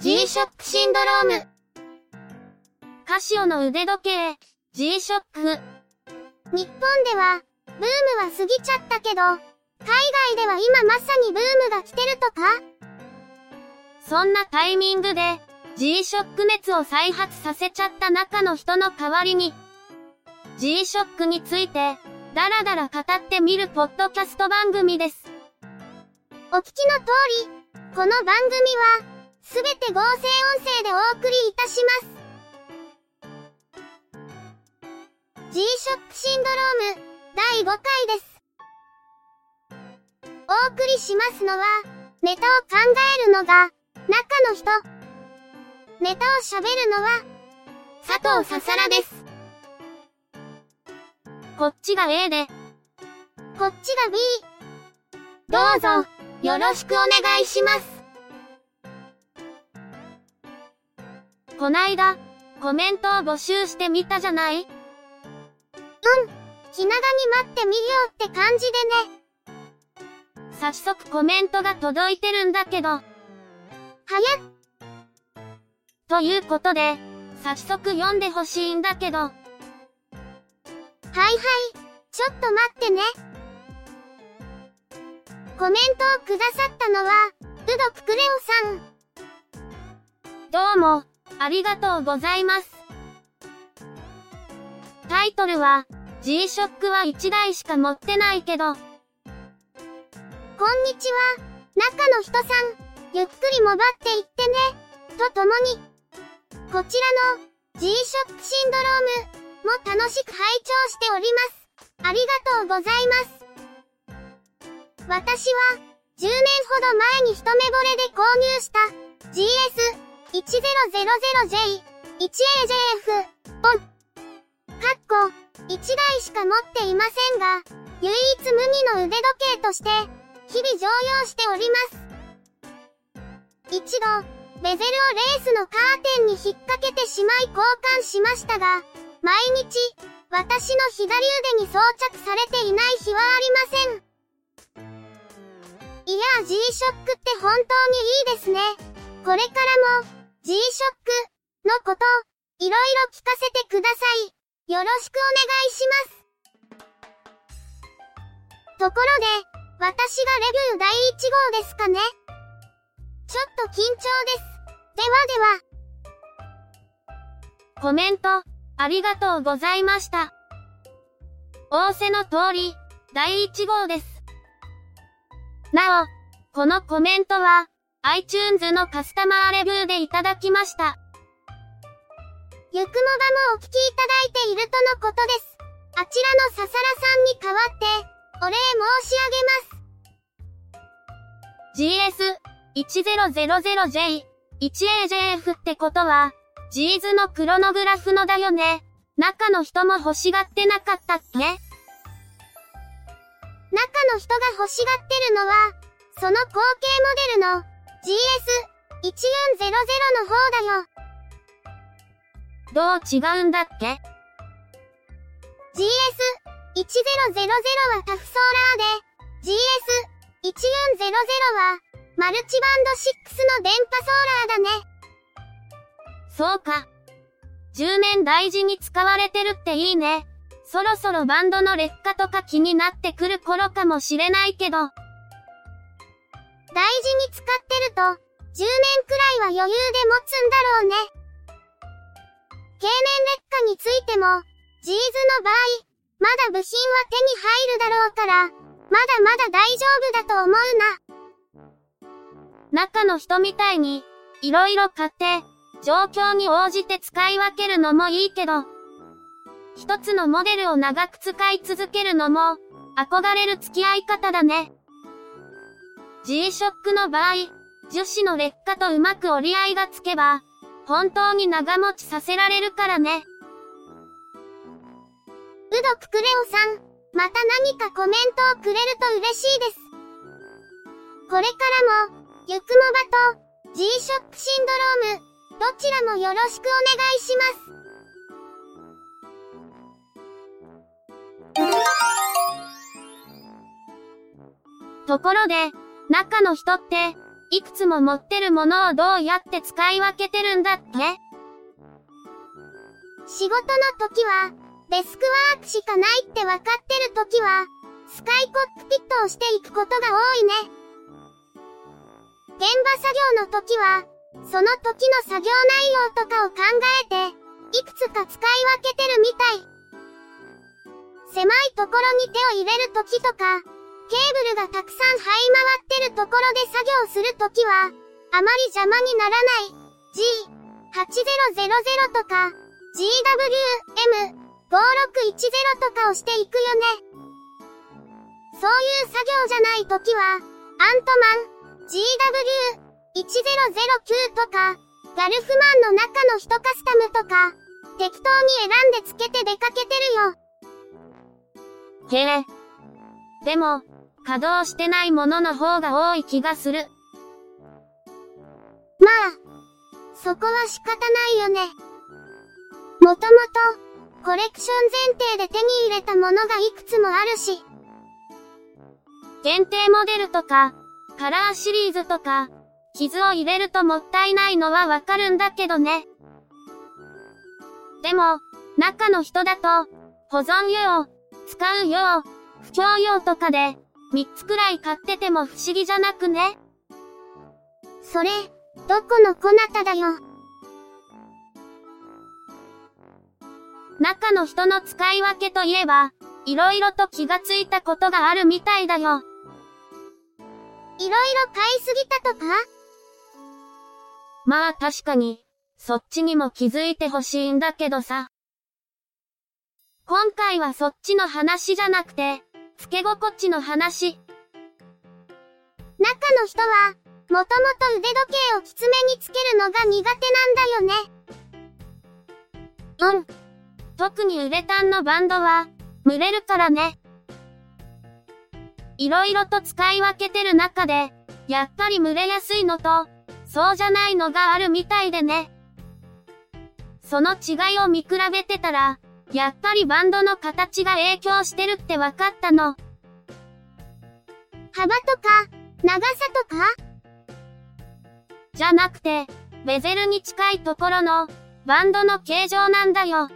G-SHOCK シンドローム。カシオの腕時計、G-SHOCK。日本では、ブームは過ぎちゃったけど、海外では今まさにブームが来てるとか？そんなタイミングで、G-SHOCK 熱を再発させちゃった中の人の代わりに、G-SHOCK について、だらだら語ってみるポッドキャスト番組です。お聞きの通り、この番組は、すべて合成音声でお送りいたします。G-SHOCK シンドローム第5回です。お送りしますのは、ネタを考えるのが、中の人。ネタを喋るのは、佐藤ささらです。こっちが A で、こっちが B。どうぞ、よろしくお願いします。こないだ、コメントを募集してみたじゃない？うん。気長に待ってみようって感じでね。早速コメントが届いてるんだけど。はやということで、早速読んでほしいんだけど。はいはい、ちょっと待ってね。コメントをくださったのは、うどくくれおさん。どうも。ありがとうございます。タイトルは、G-SHOCK は1台しか持ってないけど。こんにちは、中の人さん、ゆっくりもばっていってね、とともに、こちらの G-SHOCK シンドロームも楽しく拝聴しております。ありがとうございます。私は、10年ほど前に一目惚れで購入した GS 1000J、1AJF、ポン。かっこ、1台しか持っていませんが、唯一無二の腕時計として、日々常用しております。一度、ベゼルをレースのカーテンに引っ掛けてしまい交換しましたが、毎日、私の左腕に装着されていない日はありません。いや G-SHOCK って本当にいいですね。これからも、G-SHOCK のこと、いろいろ聞かせてください。よろしくお願いします。ところで、私がレビュー第1号ですかねちょっと緊張です。ではでは。コメント、ありがとうございました。仰せの通り、第1号です。なお、このコメントは、iTunes のカスタマーレビューでいただきました。ゆくもばもお聞きいただいているとのことです。あちらのささらさんに代わって、お礼申し上げます。GS1000J、1AJF ってことは、ジーズのクロノグラフのだよね。中の人も欲しがってなかったっけ？中の人が欲しがってるのは、その後継モデルの GS1400 の方だよ。どう違うんだっけ ?GS1000 はタフソーラーで、GS1400 はマルチバンド6の電波ソーラーだね。そうか。10年大事に使われてるっていいね。そろそろバンドの劣化とか気になってくる頃かもしれないけど。大事に使ってると、10年くらいは余裕で持つんだろうね。経年劣化についても、ジーズの場合、まだ部品は手に入るだろうから、まだまだ大丈夫だと思うな。中の人みたいに、いろいろ買って、状況に応じて使い分けるのもいいけど、一つのモデルを長く使い続けるのも、憧れる付き合い方だね。G-SHOCK の場合、樹脂の劣化とうまく折り合いがつけば、本当に長持ちさせられるからね。うどくくれおさん、また何かコメントをくれると嬉しいです。これからも、ゆくもばと、G-SHOCK シンドローム、どちらもよろしくお願いします。ところで、中の人って、いくつも持ってるものをどうやって使い分けてるんだって仕事の時は、デスクワークしかないってわかってる時は、スカイコックピットをしていくことが多いね。現場作業の時は、その時の作業内容とかを考えて、いくつか使い分けてるみたい。狭いところに手を入れる時とか、ケーブルがたくさん這い回ってるところで作業するときは、あまり邪魔にならない G8000 とか GWM5610 とかをしていくよね。そういう作業じゃないときは、アントマン GW1009 とか、ガルフマンの中の人カスタムとか、適当に選んでつけて出かけてるよ。へえ。でも、稼働してないものの方が多い気がする。まあ、そこは仕方ないよね。もともと、コレクション前提で手に入れたものがいくつもあるし。限定モデルとか、カラーシリーズとか、傷を入れるともったいないのはわかるんだけどね。でも、中の人だと、保存用、使う用、不況用とかで、3つくらい買ってても不思議じゃなくねそれ、どこのこなただよ。中の人の使い分けといえば、いろいろと気がついたことがあるみたいだよ。いろいろ買いすぎたとか？まあ確かに、そっちにも気づいてほしいんだけどさ。今回はそっちの話じゃなくて、つけ心地の話。中の人は、もともと腕時計をきつめにつけるのが苦手なんだよね。うん。特にウレタンのバンドは、蒸れるからね。いろいろと使い分けてる中で、やっぱり蒸れやすいのと、そうじゃないのがあるみたいでね。その違いを見比べてたら、やっぱりバンドの形が影響してるって分かったの。幅とか、長さとか？じゃなくて、ベゼルに近いところの、バンドの形状なんだよ。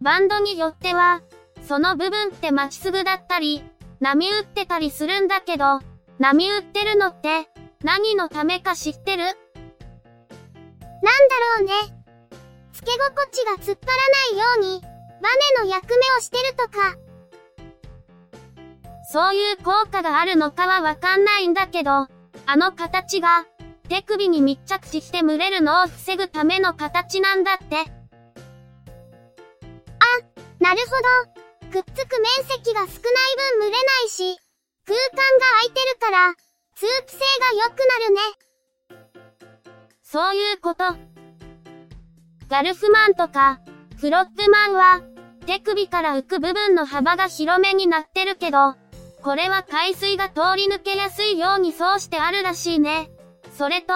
バンドによっては、その部分ってまっすぐだったり、波打ってたりするんだけど、波打ってるのって、何のためか知ってる？なんだろうね。つけ心地が突っ張らないように、バネの役目をしてるとか。そういう効果があるのかはわかんないんだけど、あの形が、手首に密着して蒸れるのを防ぐための形なんだって。あ、なるほど。くっつく面積が少ない分蒸れないし、空間が空いてるから、通気性が良くなるね。そういうこと。ガルフマンとか、フロッグマンは、手首から浮く部分の幅が広めになってるけど、これは海水が通り抜けやすいようにそうしてあるらしいね。それと、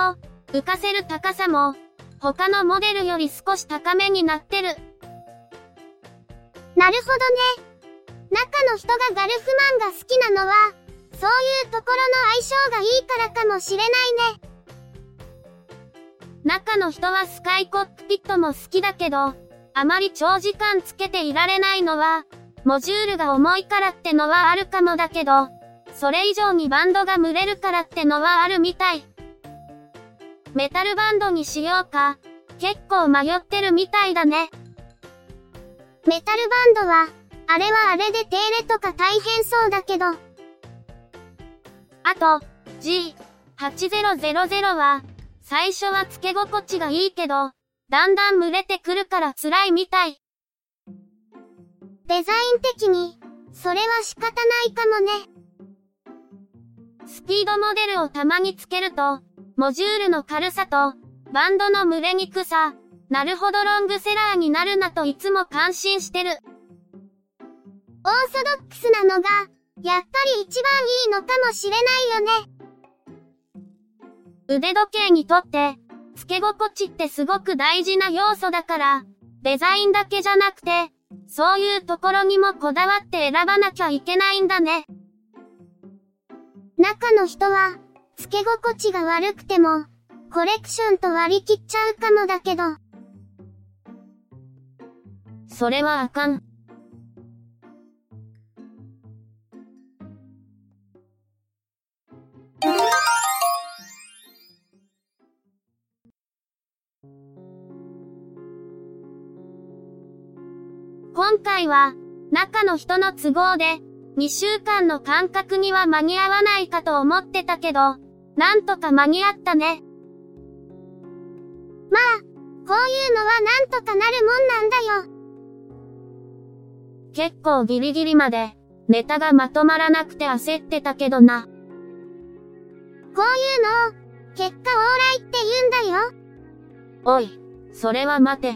浮かせる高さも、他のモデルより少し高めになってる。なるほどね。中の人がガルフマンが好きなのは、そういうところの相性がいいからかもしれないね。中の人はスカイコックピットも好きだけど、あまり長時間つけていられないのは、モジュールが重いからってのはあるかもだけど、それ以上にバンドが蒸れるからってのはあるみたい。メタルバンドにしようか、結構迷ってるみたいだね。メタルバンドは、あれはあれで手入れとか大変そうだけど。あと、G8000 は、最初は付け心地がいいけど、だんだん蒸れてくるから辛いみたい。デザイン的に、それは仕方ないかもね。スピードモデルをたまにつけると、モジュールの軽さと、バンドの蒸れにくさ、なるほどロングセラーになるなといつも感心してる。オーソドックスなのが、やっぱり一番いいのかもしれないよね。腕時計にとって、付け心地ってすごく大事な要素だから、デザインだけじゃなくて、そういうところにもこだわって選ばなきゃいけないんだね。中の人は、付け心地が悪くても、コレクションと割り切っちゃうかもだけど。それはあかん。今回は、中の人の都合で、2週間の間隔には間に合わないかと思ってたけど、なんとか間に合ったね。まあ、こういうのはなんとかなるもんなんだよ。結構ギリギリまで、ネタがまとまらなくて焦ってたけどな。こういうのを、結果オーライって言うんだよ。おい、それは待て。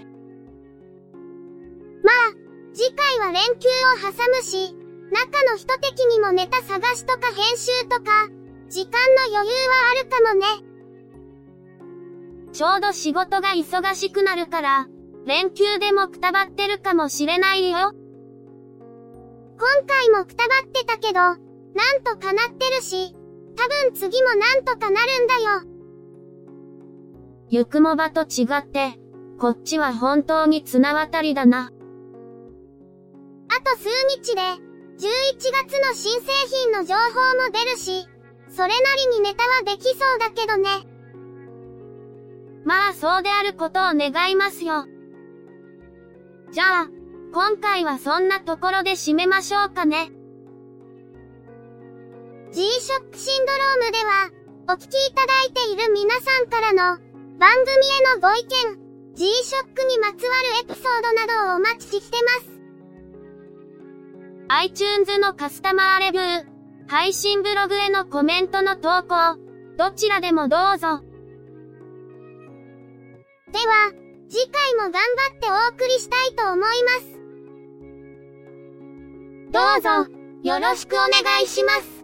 まあ、次回は連休を挟むし、中の人的にもネタ探しとか編集とか、時間の余裕はあるかもね。ちょうど仕事が忙しくなるから、連休でもくたばってるかもしれないよ。今回もくたばってたけど、なんとかなってるし、多分次もなんとかなるんだよ。ゆくもばと違って、こっちは本当に綱渡りだな。あと数日で、11月の新製品の情報も出るし、それなりにネタはできそうだけどね。まあそうであることを願いますよ。じゃあ、今回はそんなところで締めましょうかね。G-SHOCK シンドロームでは、お聞きいただいている皆さんからの番組へのご意見、G-SHOCK にまつわるエピソードなどをお待ちしてます。iTunes のカスタマーレビュー、配信ブログへのコメントの投稿、どちらでもどうぞ。では、次回も頑張ってお送りしたいと思います。どうぞ、よろしくお願いします。